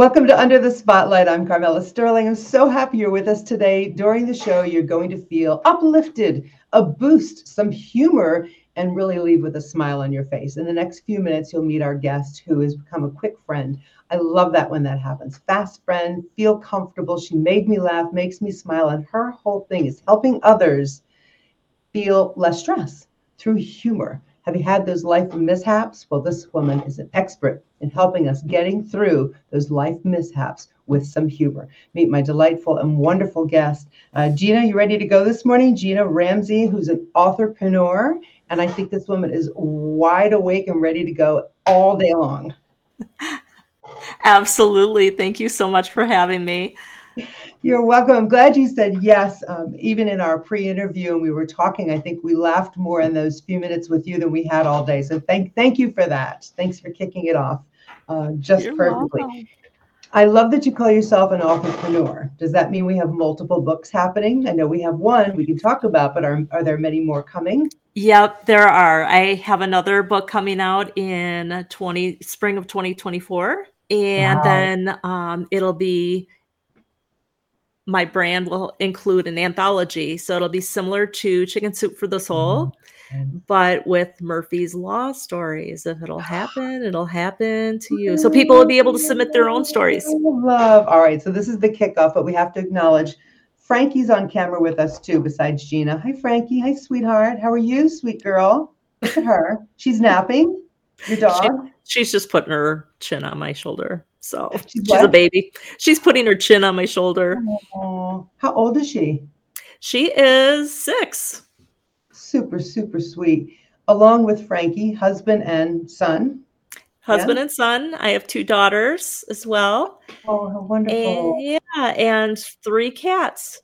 Welcome to Under the Spotlight. I'm Carmela Sterling. I'm so happy you're with us today. During the show, you're going to feel uplifted, a boost, some humor, and really leave with a smile on your face. In the next few minutes, you'll meet our guest who has become a quick friend. I love that when that happens. Fast friend, feel comfortable. She made me laugh, makes me smile, and her whole thing is helping others feel less stress through humor. Have you had those life mishaps? Well, this woman is an expert in helping us getting through those life mishaps with some humor. Meet my delightful and wonderful guest, uh, Gina. You ready to go this morning? Gina Ramsey, who's an authorpreneur, and I think this woman is wide awake and ready to go all day long. Absolutely. Thank you so much for having me. You're welcome. I'm glad you said yes. Um, even in our pre-interview, and we were talking, I think we laughed more in those few minutes with you than we had all day. So thank thank you for that. Thanks for kicking it off uh, just You're perfectly. Welcome. I love that you call yourself an authorpreneur. Does that mean we have multiple books happening? I know we have one we can talk about, but are, are there many more coming? Yep, there are. I have another book coming out in 20 spring of 2024 and wow. then um, it'll be my brand will include an anthology. So it'll be similar to Chicken Soup for the Soul, mm-hmm. but with Murphy's Law stories. If it'll happen, it'll happen to you. So people will be able to submit their own stories. Love. All right. So this is the kickoff, but we have to acknowledge Frankie's on camera with us too, besides Gina. Hi, Frankie. Hi, sweetheart. How are you, sweet girl? Look at her. She's napping. Your dog. She, she's just putting her chin on my shoulder. So she's, she's a baby. She's putting her chin on my shoulder. Oh, how old is she? She is six. Super, super sweet. Along with Frankie, husband and son. Husband yeah. and son. I have two daughters as well. Oh, how wonderful! And, yeah, and three cats.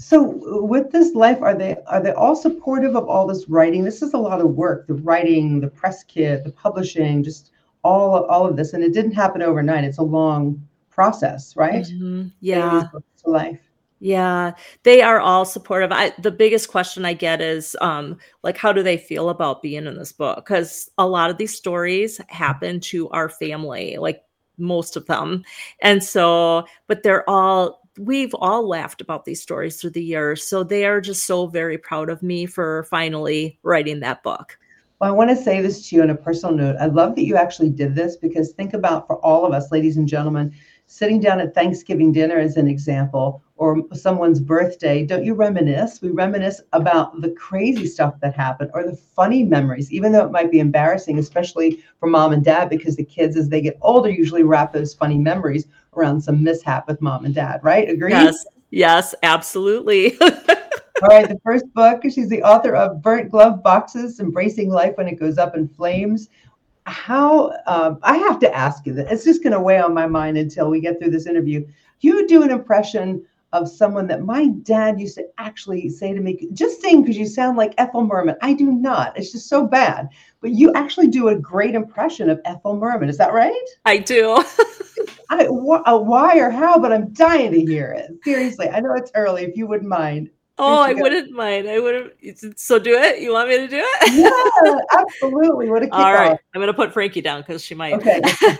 So, with this life, are they are they all supportive of all this writing? This is a lot of work. The writing, the press kit, the publishing, just all of, all of this, and it didn't happen overnight. It's a long process, right? Mm-hmm. Yeah. To life. Yeah, they are all supportive. I the biggest question I get is um like how do they feel about being in this book? Cuz a lot of these stories happen to our family, like most of them. And so but they're all we've all laughed about these stories through the years. So they are just so very proud of me for finally writing that book. Well, I want to say this to you on a personal note. I love that you actually did this because think about for all of us, ladies and gentlemen, sitting down at Thanksgiving dinner as an example, or someone's birthday, don't you reminisce? We reminisce about the crazy stuff that happened or the funny memories, even though it might be embarrassing, especially for mom and dad, because the kids, as they get older, usually wrap those funny memories around some mishap with mom and dad, right? Agree? Yes, yes, absolutely. All right, the first book, she's the author of Burnt Glove Boxes Embracing Life When It Goes Up in Flames. How, um, I have to ask you that. It's just going to weigh on my mind until we get through this interview. You do an impression of someone that my dad used to actually say to me, just sing because you sound like Ethel Merman. I do not. It's just so bad. But you actually do a great impression of Ethel Merman. Is that right? I do. I, wh- why or how, but I'm dying to hear it. Seriously, I know it's early. If you wouldn't mind. Oh, I wouldn't mind. I would have. So do it. You want me to do it? Yeah, absolutely. What a All right. Off. I'm going to put Frankie down because she might. Okay.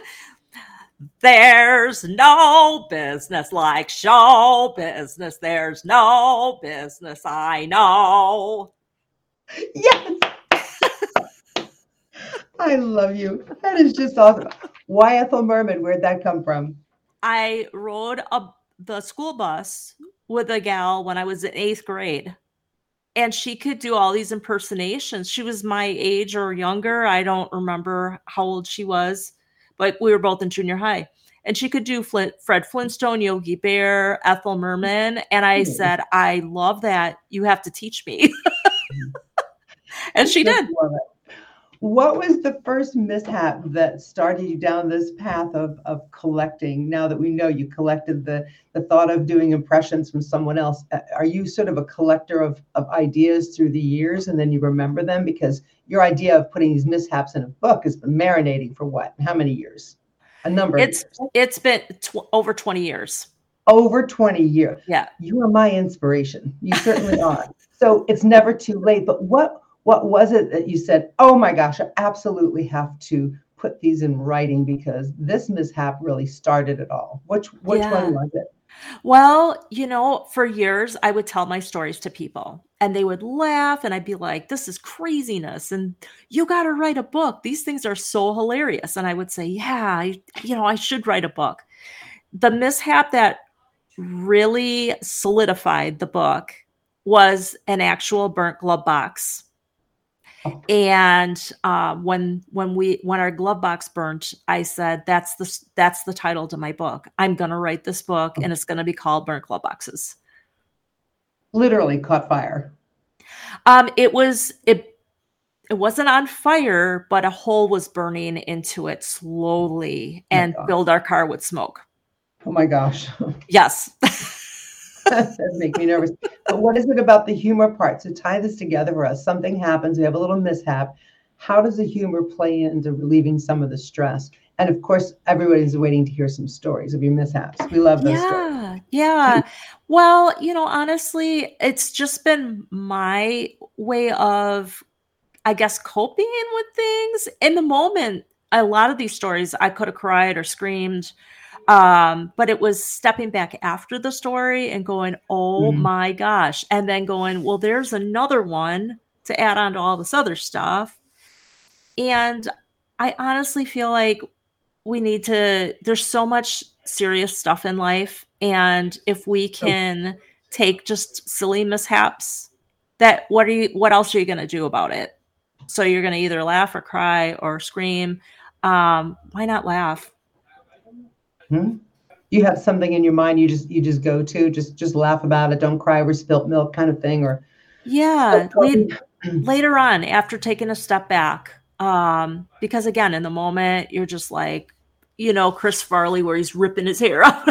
There's no business like show business. There's no business I know. Yes. I love you. That is just awesome. Why Ethel Merman? Where'd that come from? I rode a, the school bus with a gal when I was in eighth grade. And she could do all these impersonations. She was my age or younger. I don't remember how old she was, but we were both in junior high. And she could do Flint, Fred Flintstone, Yogi Bear, Ethel Merman. And I mm-hmm. said, I love that. You have to teach me. and she did. What was the first mishap that started you down this path of, of collecting? Now that we know you collected the, the thought of doing impressions from someone else, uh, are you sort of a collector of, of ideas through the years and then you remember them? Because your idea of putting these mishaps in a book has been marinating for what? How many years? A number. It's it's been tw- over 20 years. Over 20 years. Yeah. You are my inspiration. You certainly are. So it's never too late. But what what was it that you said, oh my gosh, I absolutely have to put these in writing because this mishap really started it all. Which which Yeah. one was it? Well, you know, for years I would tell my stories to people and they would laugh and I'd be like, this is craziness and you got to write a book. These things are so hilarious. And I would say, yeah, I, you know, I should write a book. The mishap that really solidified the book was an actual burnt glove box. Oh. And uh, when when we when our glove box burnt, I said that's the that's the title to my book. I'm gonna write this book, and it's gonna be called Burnt Glove Boxes. Literally caught fire. Um, it was it it wasn't on fire, but a hole was burning into it slowly, Oh and God. filled our car with smoke. Oh my gosh. Yes. that make me nervous. But what is it about the humor part? To tie this together for us, something happens, we have a little mishap. How does the humor play into relieving some of the stress? And of course, everybody's waiting to hear some stories of your mishaps. We love those stories. yeah yeah well you know honestly it's just been my way of i guess coping with things in the moment a lot of these stories i could have cried or screamed um but it was stepping back after the story and going oh Mhm. my gosh and then going well there's another one to add on to all this other stuff. And i honestly feel like we need to there's so much serious stuff in life and if we can take just silly mishaps that what are you what else are you going to do about it? So you're going to either laugh or cry or scream. Um why not laugh Hmm? You have something in your mind you just you just go to, just just laugh about it, don't cry over spilt milk kind of thing, or yeah Oh, la- later on after taking a step back um because again in the moment you're just like you know chris farley where he's ripping his hair out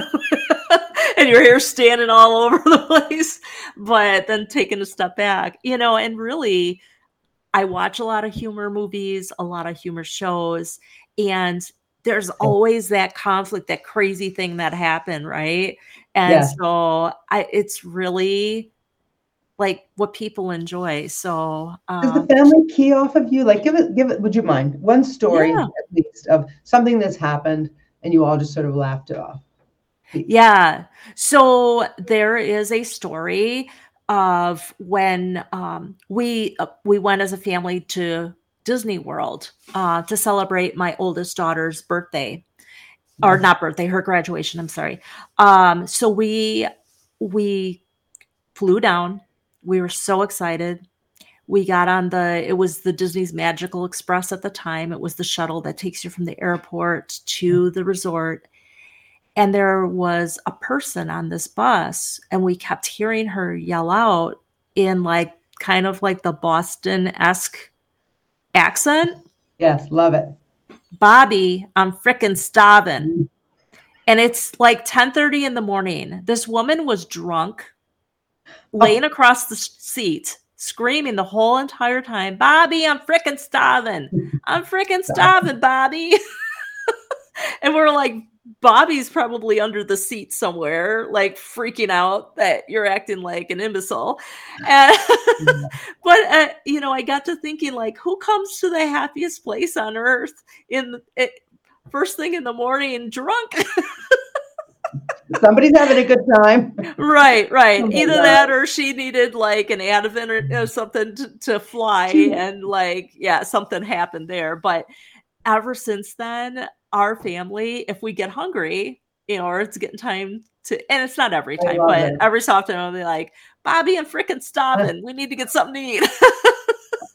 and your hair's standing all over the place but then taking a step back you know and really i watch a lot of humor movies a lot of humor shows and there's always that conflict that crazy thing that happened right and Yeah. so i it's really like what people enjoy so Does the um, family key off of you? Like, give it, give it. Would you mind one story Yeah. at least of something that's happened and you all just sort of laughed it off? Yeah. So there is a story of when um, we uh, we went as a family to Disney World uh, to celebrate my oldest daughter's birthday, or not birthday, her graduation. I'm sorry. Um, so we we flew down. We were so excited. We got on the it was the Disney's Magical Express at the time. It was the shuttle that takes you from the airport to the resort and there was a person on this bus and we kept hearing her yell out in like kind of like the boston-esque accent? Yes, love it. bobby i'm frickin' starving. Mm. And it's like 10:30 in the morning. This woman was drunk oh. laying across the seat screaming the whole entire time bobby i'm frickin' starving. I'm frickin' starving bobby. And we're like bobby's probably under the seat somewhere like freaking out that you're acting like an imbecile. And mm-hmm. but uh, you know i got to thinking like who comes to the happiest place on earth in it, first thing in the morning drunk? Somebody's having a good time. right right. Oh either God. that or she needed like an Ativan or, or something to, to fly and like yeah something happened there. But ever since then our family if we get hungry you know or it's getting time to and it's not every time but it. every so often i'll be like bobby i'm freaking stopping we need to get something to eat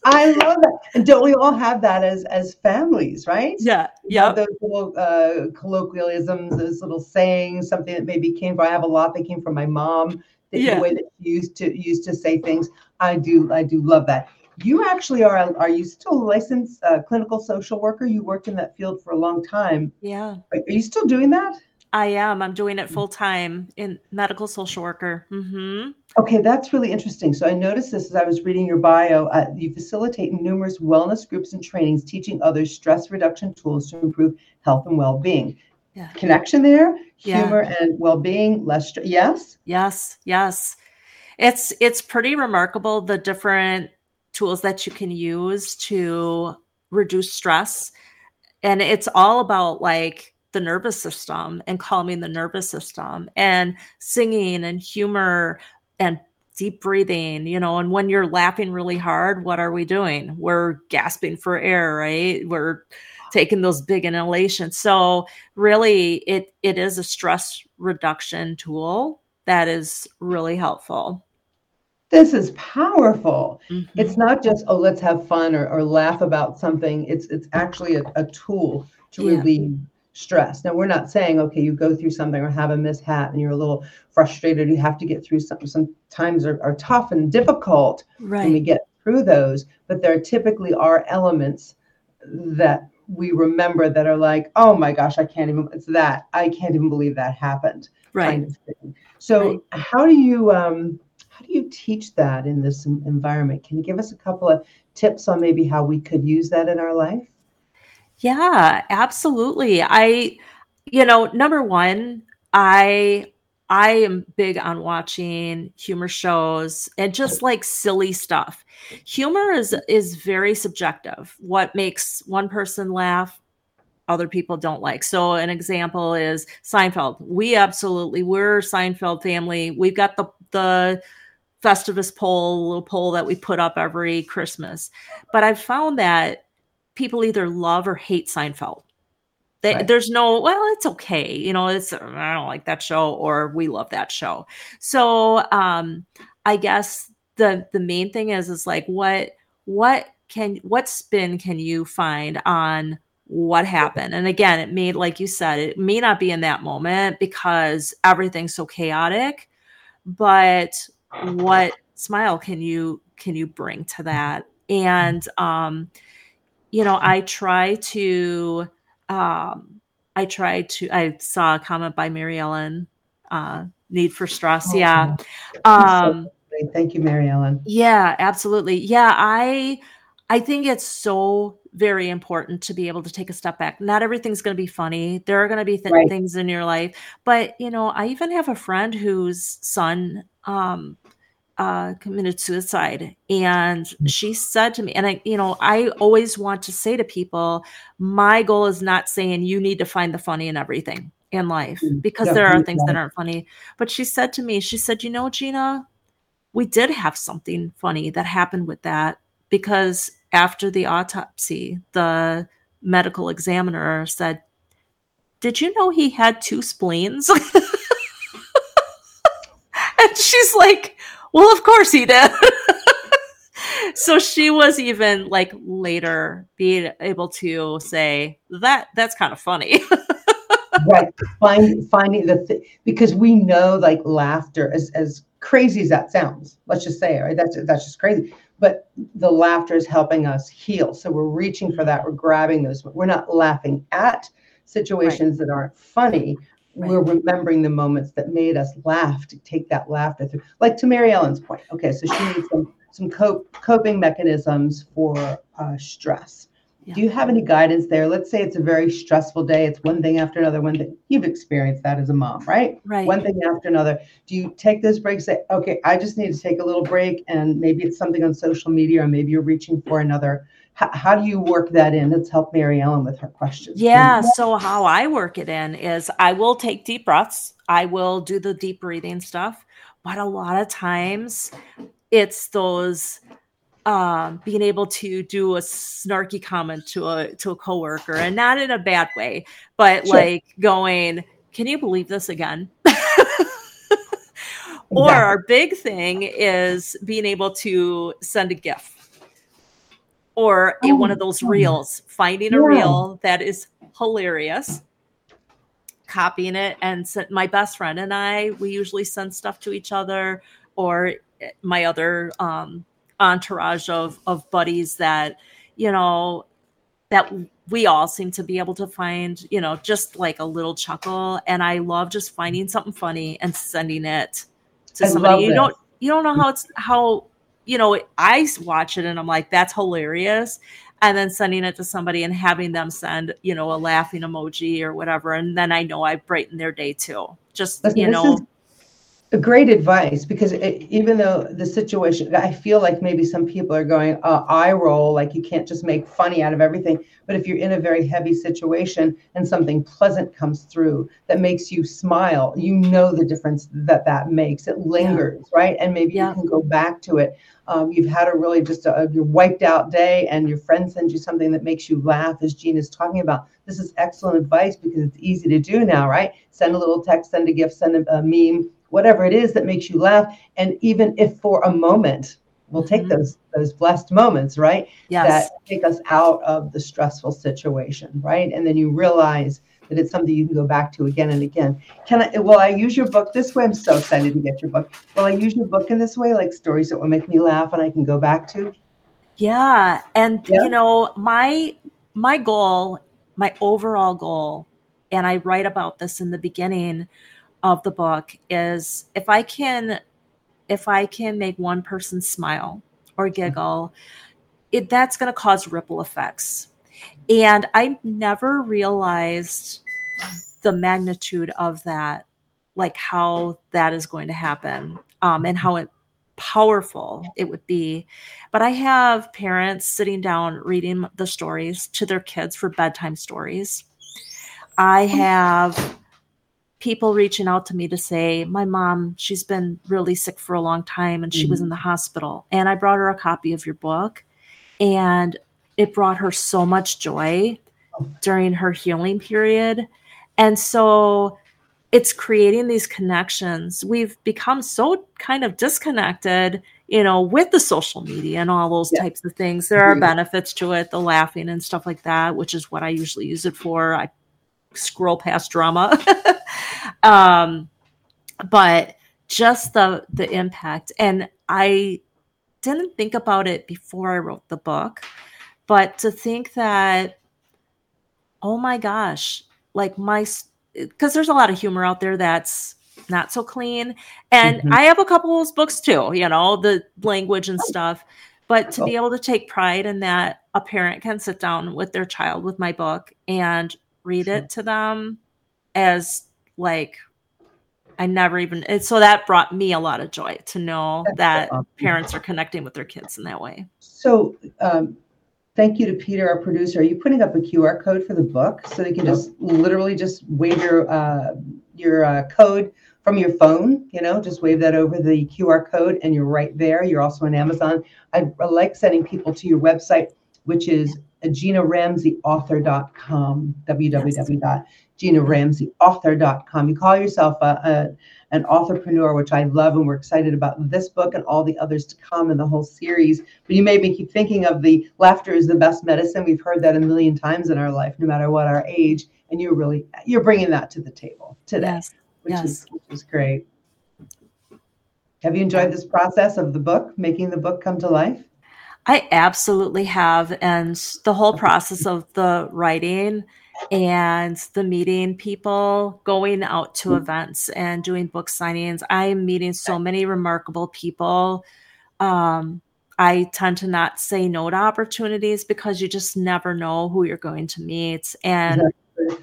I love that. And don't we all have that as as families, right? yeah yeah Those little uh, colloquialisms, those little sayings, something that maybe came from. I have a lot that came from my mom. The, Yeah. the way that she used to used to say things. I do I do love that. You actually are are you still a licensed uh, clinical social worker? You worked in that field for a long time. yeah Are, you still doing that? i am i'm doing it full time in medical social worker hmm Okay, that's really interesting. So I noticed this as I was reading your bio. Uh, you facilitate numerous wellness groups and trainings, teaching others stress reduction tools to improve health and well-being. Yeah. Connection there, Yeah. humor and well-being, less stress. Yes. Yes, yes. It's it's pretty remarkable the different tools that you can use to reduce stress. and it's all about like the nervous system and calming the nervous system and singing and humor and deep breathing, you know, and when you're laughing really hard, what are we doing? We're gasping for air, right? We're taking those big inhalations. So really it it is a stress reduction tool that is really helpful. This is powerful. Mm-hmm. It's not just, oh, let's have fun or, or laugh about something. It's it's actually a, a tool to yeah. relieve stress. Now we're not saying, okay, you go through something or have a mishap and you're a little frustrated. You have to get through some some times are, are tough and difficult right. when we get through those, but there typically are elements that we remember that are like, oh my gosh, I can't even it's that. I can't even believe that happened. Right. Kind of so right. how do you um do you teach that in this environment? Can you give us a couple of tips on maybe how we could use that in our life? Yeah, absolutely. I, you know, number one, I I am big on watching humor shows and just like silly stuff. Humor is is very subjective. What makes one person laugh, other people don't like. So an example is Seinfeld. We absolutely we're Seinfeld family. We've got the the Festivus pole, a little pole that we put up every Christmas. But I've found that people either love or hate Seinfeld. They, right. There's no, well, it's okay. You know, it's, I don't like that show or we love that show. So um, I guess the, the main thing is, is like, what, what can, what spin can you find on what happened? And again, it may, like you said, it may not be in that moment because everything's so chaotic, but what smile can you, can you bring to that? And, um, you know, I try to, um, I try to, I saw a comment by Mary Ellen, uh, need for stress. Oh, yeah. Um, so thank you, Mary Ellen. Yeah, absolutely. Yeah. I, I think it's so very important to be able to take a step back. Not everything's going to be funny. There are going to be th- right. things in your life, but you know, I even have a friend whose son, um, uh, committed suicide. And mm. she said to me, and I, you know, I always want to say to people, my goal is not saying you need to find the funny in everything in life mm, because yeah, there are things that aren't funny. But she said to me, she said, you know, Gina, we did have something funny that happened with that because after the autopsy, the medical examiner said, Did you know he had two spleens? and she's like, well, of course he did. so she was even like later being able to say that that's kind of funny. right. Find, finding the th- because we know like laughter as as crazy as that sounds. Let's just say right. That's that's just crazy. But the laughter is helping us heal. So we're reaching for that. We're grabbing those. We're not laughing at situations right. that aren't funny. Right. We're remembering the moments that made us laugh to take that laughter through. Like to Mary Ellen's point. Okay, so she needs some some cope, coping mechanisms for uh, stress. Yeah. Do you have any guidance there? Let's say it's a very stressful day. It's one thing after another. One thing you've experienced that as a mom, right? Right. One thing after another. Do you take those breaks? Say, okay, I just need to take a little break, and maybe it's something on social media, or maybe you're reaching for another how, how do you work that in? Let's help Mary Ellen with her questions. Yeah. So, how I work it in is I will take deep breaths, I will do the deep breathing stuff. But a lot of times it's those um, being able to do a snarky comment to a to a coworker, and not in a bad way, but sure. like going, "Can you believe this again?" or our big thing is being able to send a gift or oh, one of those reels, finding yeah. a reel that is hilarious, copying it, and sent my best friend and I. We usually send stuff to each other, or eh, my other um, entourage of of buddies that you know that we all seem to be able to find, you know, just like a little chuckle. And I love just finding something funny and sending it to I somebody. You don't you don't know how it's how you know, I watch it and I'm like, that's hilarious. And then sending it to somebody and having them send, you know, a laughing emoji or whatever. And then I know I brighten their day too. Just, you know. Is, great advice because it, even though the situation i feel like maybe some people are going uh, eye roll like you can't just make funny out of everything. But if you're in a very heavy situation and something pleasant comes through that makes you smile you know the difference that that makes. It lingers yeah. right? And maybe yeah. you can go back to it. Um, you've had a really just a, your wiped out day and your friend sends you something that makes you laugh as Jean is talking about. This is excellent advice because it's easy to do now right? Send a little text send a gift send a, a meme whatever it is that makes you laugh. And even if for a moment, we'll take mm-hmm. those those blessed moments, right? Yes. That take us out of the stressful situation, right? And then you realize that it's something you can go back to again and again. Can I will I use your book this way? I'm so excited to get your book. Will I use your book in this way, like stories that will make me laugh and I can go back to? Yeah. And yeah. you know, my my goal, my overall goal, and I write about this in the beginning, of the book is if I can if I can make one person smile or mm-hmm. giggle, it that's going to cause ripple effects. And I never realized the magnitude of that, like how that is going to happen, um, and how it powerful it would be. But I have parents sitting down reading the stories to their kids for bedtime stories. I oh. have people reaching out to me to say, My mom, she's been really sick for a long time and she mm-hmm. was in the hospital. And I brought her a copy of your book, and it brought her so much joy during her healing period. And so it's creating these connections. We've become so kind of disconnected, you know, with the social media and all those yeah. types of things. There are benefits to it, the laughing and stuff like that, which is what I usually use it for. I scroll past drama. um, but just the the impact, and I didn't think about it before I wrote the book, but to think that, oh my gosh, like my because there's a lot of humor out there that's not so clean, and mm-hmm. I have a couple of those books too. You know, the language and stuff. But to be able to take pride in that a parent can sit down with their child with my book and read it to them as like I never even so that brought me a lot of joy to know that parents are connecting with their kids in that way. So um, thank you to Peter, our producer. Are you putting up a QR code for the book so they can just literally just wave your uh, your uh, code from your phone? You know, just wave that over the QR code, and you're right there. You're also on Amazon. I, I like sending people to your website, which is GinaRamseyAuthor.com, www.GinaRamseyAuthor.com. You call yourself a, a, an authorpreneur, which I love, and we're excited about this book and all the others to come in the whole series. But you made me keep thinking of the laughter is the best medicine. We've heard that a million times in our life, no matter what our age. And you're really you're bringing that to the table today, yes. which yes. is which is great. Have you enjoyed this process of the book, making the book come to life? I absolutely have. And the whole process of the writing and the meeting people, going out to events and doing book signings, I'm meeting so many remarkable people. Um, I tend to not say no to opportunities because you just never know who you're going to meet and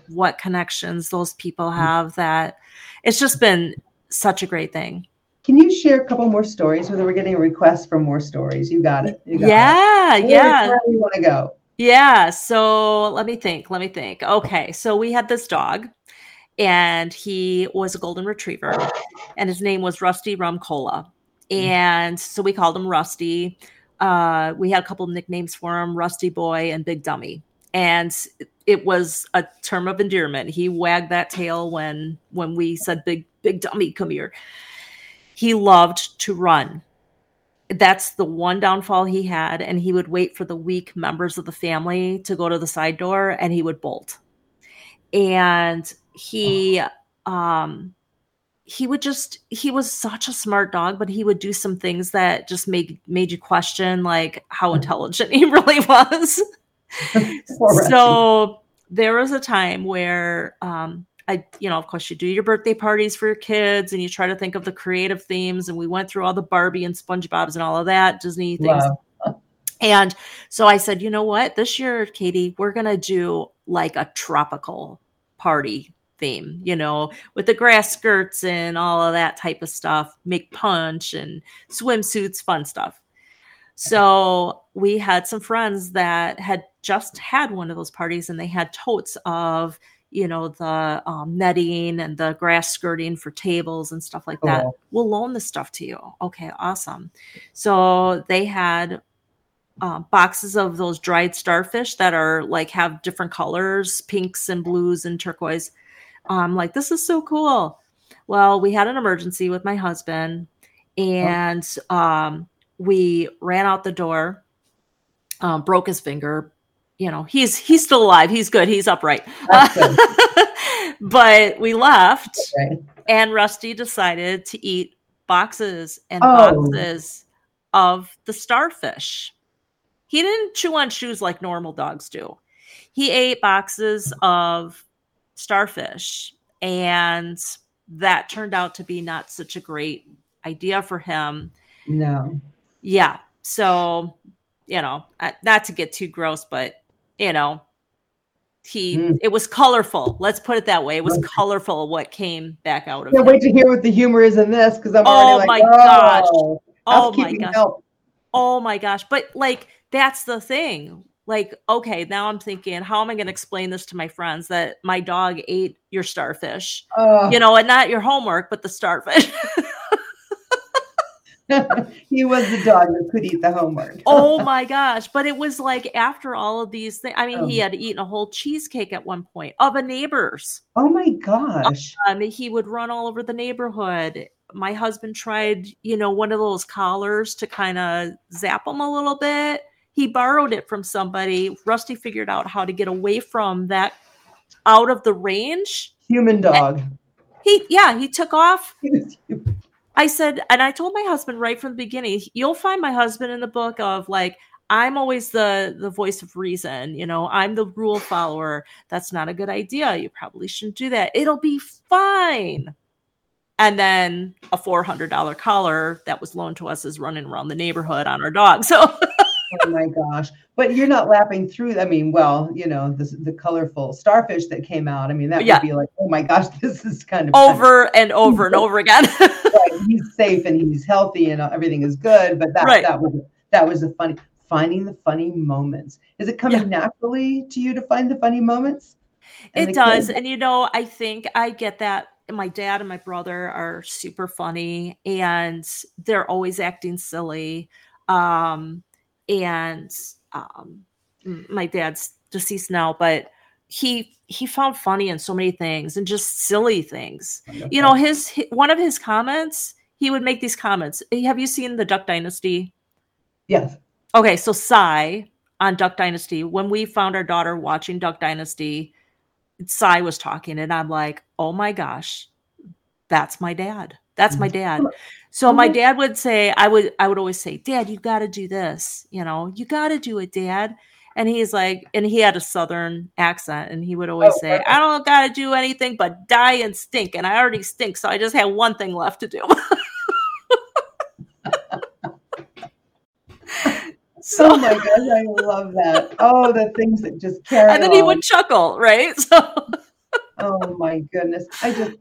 what connections those people have that it's just been such a great thing. Can you share a couple more stories? Whether we're getting a request for more stories, you got it. You got yeah, it. yeah. Where do you want to go? Yeah. So let me think. Let me think. Okay. So we had this dog, and he was a golden retriever, and his name was Rusty Rum Cola. And so we called him Rusty. Uh, we had a couple of nicknames for him Rusty Boy and Big Dummy. And it was a term of endearment. He wagged that tail when when we said big big dummy come here he loved to run. That's the one downfall he had. And he would wait for the weak members of the family to go to the side door and he would bolt. And he, um, he would just he was such a smart dog but he would do some things that just made made you question like how intelligent he really was so there was a time where um, I, you know, of course, you do your birthday parties for your kids and you try to think of the creative themes. And we went through all the Barbie and SpongeBob's and all of that Disney things. Wow. And so I said, you know what? This year, Katie, we're going to do like a tropical party theme, you know, with the grass skirts and all of that type of stuff, make punch and swimsuits, fun stuff. So we had some friends that had just had one of those parties and they had totes of, you know, the um, netting and the grass skirting for tables and stuff like that. Cool. We'll loan the stuff to you. Okay, awesome. So they had uh, boxes of those dried starfish that are like have different colors, pinks and blues and turquoise. I'm like, this is so cool. Well, we had an emergency with my husband, and um, we ran out the door, um, broke his finger. You know, he's he's still alive. He's good. He's upright. Good. but we left, Right. and Rusty decided to eat boxes and Oh. boxes of the starfish. He didn't chew on shoes like normal dogs do. He ate boxes of starfish, and that turned out to be not such a great idea for him. No. Yeah. So, you know, uh, not to get too gross, but, you know, he, Mm. it was colorful. Let's put it that way. It was colorful what came back out of Can't it. wait to hear what the humor is in this because I'm Oh like, my gosh. oh, Oh my gosh. help. Oh my gosh. But like, that's the thing. Like, okay, now I'm thinking, how am I going to explain this to my friends that my dog ate your starfish? Oh, You know, and not your homework, but the starfish. he was the dog that could eat the homework. oh my gosh. But it was like after all of these things, I mean, he Oh. had eaten a whole cheesecake at one point of a neighbor's. Oh my gosh. Um, he would run all over the neighborhood. My husband tried, you know, one of those collars to kind of zap him a little bit. He borrowed it from somebody. Rusty figured out how to get away from that out of the range. Human dog. He, yeah, he took off. I said, and I told my husband right from the beginning, you'll find my husband in the book of like, I'm always the the voice of reason, you know, I'm the rule follower. That's not a good idea. You probably shouldn't do that. It'll be fine. And then a four hundred dollar collar that was loaned to us is running around the neighborhood on our dog. So Oh my gosh. But you're not lapping through. I mean, well, you know, the, the colorful starfish that came out. I mean, that Yeah. would be like, oh my gosh, this is kind of funny. over and over and over again. Right, He's safe and he's healthy and everything is good. But that Right. that was that was the funny finding the funny moments. Is it coming Yeah. naturally to you to find the funny moments? And it does. kids? And you know, I think I get that. My dad and my brother are super funny and they're always acting silly. Um, and um, my dad's deceased now, but he he found funny in so many things and just silly things. You know, his hi- one of his comments, he would make these comments. Have you seen the Duck Dynasty? Yes. Okay, so Si on Duck Dynasty, when we found our daughter watching Duck Dynasty, Si was talking, and I'm like, oh my gosh, that's my dad. That's my dad. So my Mhm. dad would say, I would, I would always say, Dad, you got to do this. You know, you got to do it, Dad. And he's like, and he had a southern accent, and he would always Oh, say, perfect. I don't got to do anything but die and stink, and I already stink, so I just have one thing left to do. so oh my gosh, I love that. Oh, the things that just carry and then he would chuckle, right? So Oh my goodness. I just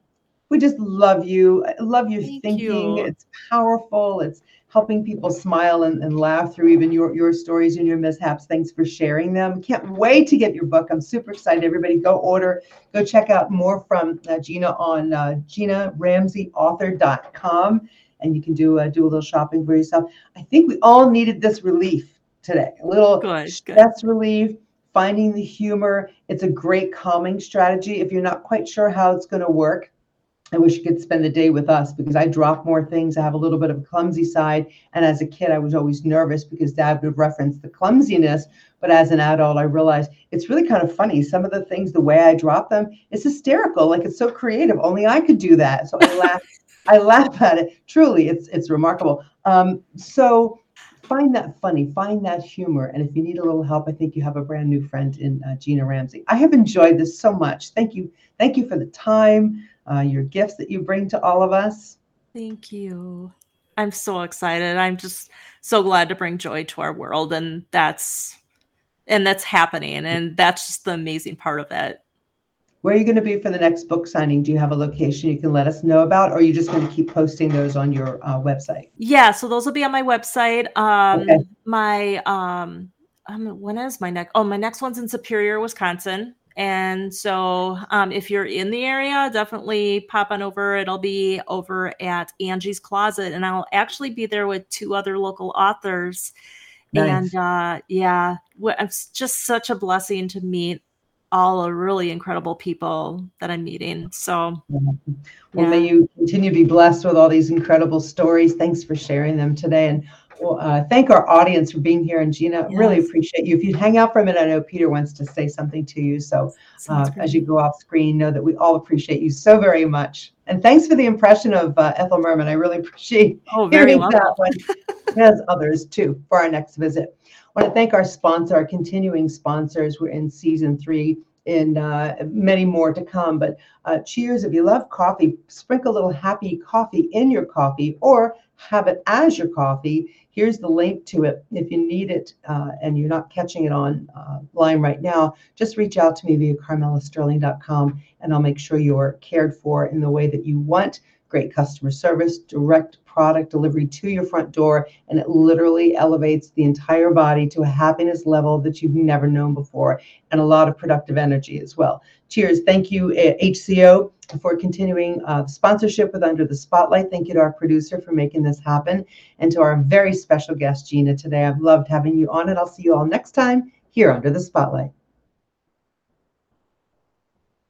we just love you. I love your Thank thinking. you. It's powerful. It's helping people smile and, and laugh through even your, your stories and your mishaps. Thanks for sharing them. Can't wait to get your book. I'm super excited. Everybody go order, go check out more from uh, Gina on uh, GinaRamseyAuthor.com and you can do uh, do a little shopping for yourself. I think we all needed this relief today. A little good, good. stress relief, finding the humor. It's a great calming strategy. If you're not quite sure how it's going to work, I wish you could spend the day with us because I drop more things. I have a little bit of a clumsy side. And as a kid, I was always nervous because dad would reference the clumsiness. But as an adult, I realized it's really kind of funny. Some of the things, the way I drop them, it's hysterical. Like it's so creative. Only I could do that. So I laugh. I laugh at it. Truly, it's it's remarkable. Um, so find that funny, find that humor. And if you need a little help, I think you have a brand new friend in uh, Gina Ramsey. I have enjoyed this so much. Thank you. Thank you for the time, uh, your gifts that you bring to all of us. Thank you. I'm so excited. I'm just so glad to bring joy to our world and that's and that's happening and that's just the amazing part of it. Where are you going to be for the next book signing? Do you have a location you can let us know about, or are you just going to keep posting those on your uh, website? Yeah, so those will be on my website. Um, okay. My um, um, when is my next? Oh, my next one's in Superior, Wisconsin. And so, um, if you're in the area, definitely pop on over. It'll be over at Angie's Closet, and I'll actually be there with two other local authors. Nice. And uh, yeah, it's just such a blessing to meet all the really incredible people that I'm meeting. So, well, yeah. may you continue to be blessed with all these incredible stories. Thanks for sharing them today. And uh, thank our audience for being here. And Gina, yes. really appreciate you. If you hang out for a minute, I know Peter wants to say something to you. So uh, as you go off screen, know that we all appreciate you so very much. And thanks for the impression of uh, Ethel Merman. I really appreciate oh, very hearing that one. as others too for our next visit. I want to thank our sponsor, our continuing sponsors. We're in season three and uh, many more to come. But uh, cheers. If you love coffee, sprinkle a little happy coffee in your coffee or have it as your coffee. Here's the link to it. If you need it uh, and you're not catching it on uh, line right now, just reach out to me via carmelasterling.com and I'll make sure you're cared for in the way that you want great customer service, direct product delivery to your front door, and it literally elevates the entire body to a happiness level that you've never known before, and a lot of productive energy as well. Cheers. Thank you, HCO, for continuing uh, sponsorship with Under the Spotlight. Thank you to our producer for making this happen, and to our very special guest, Gina, today. I've loved having you on, and I'll see you all next time here under the Spotlight.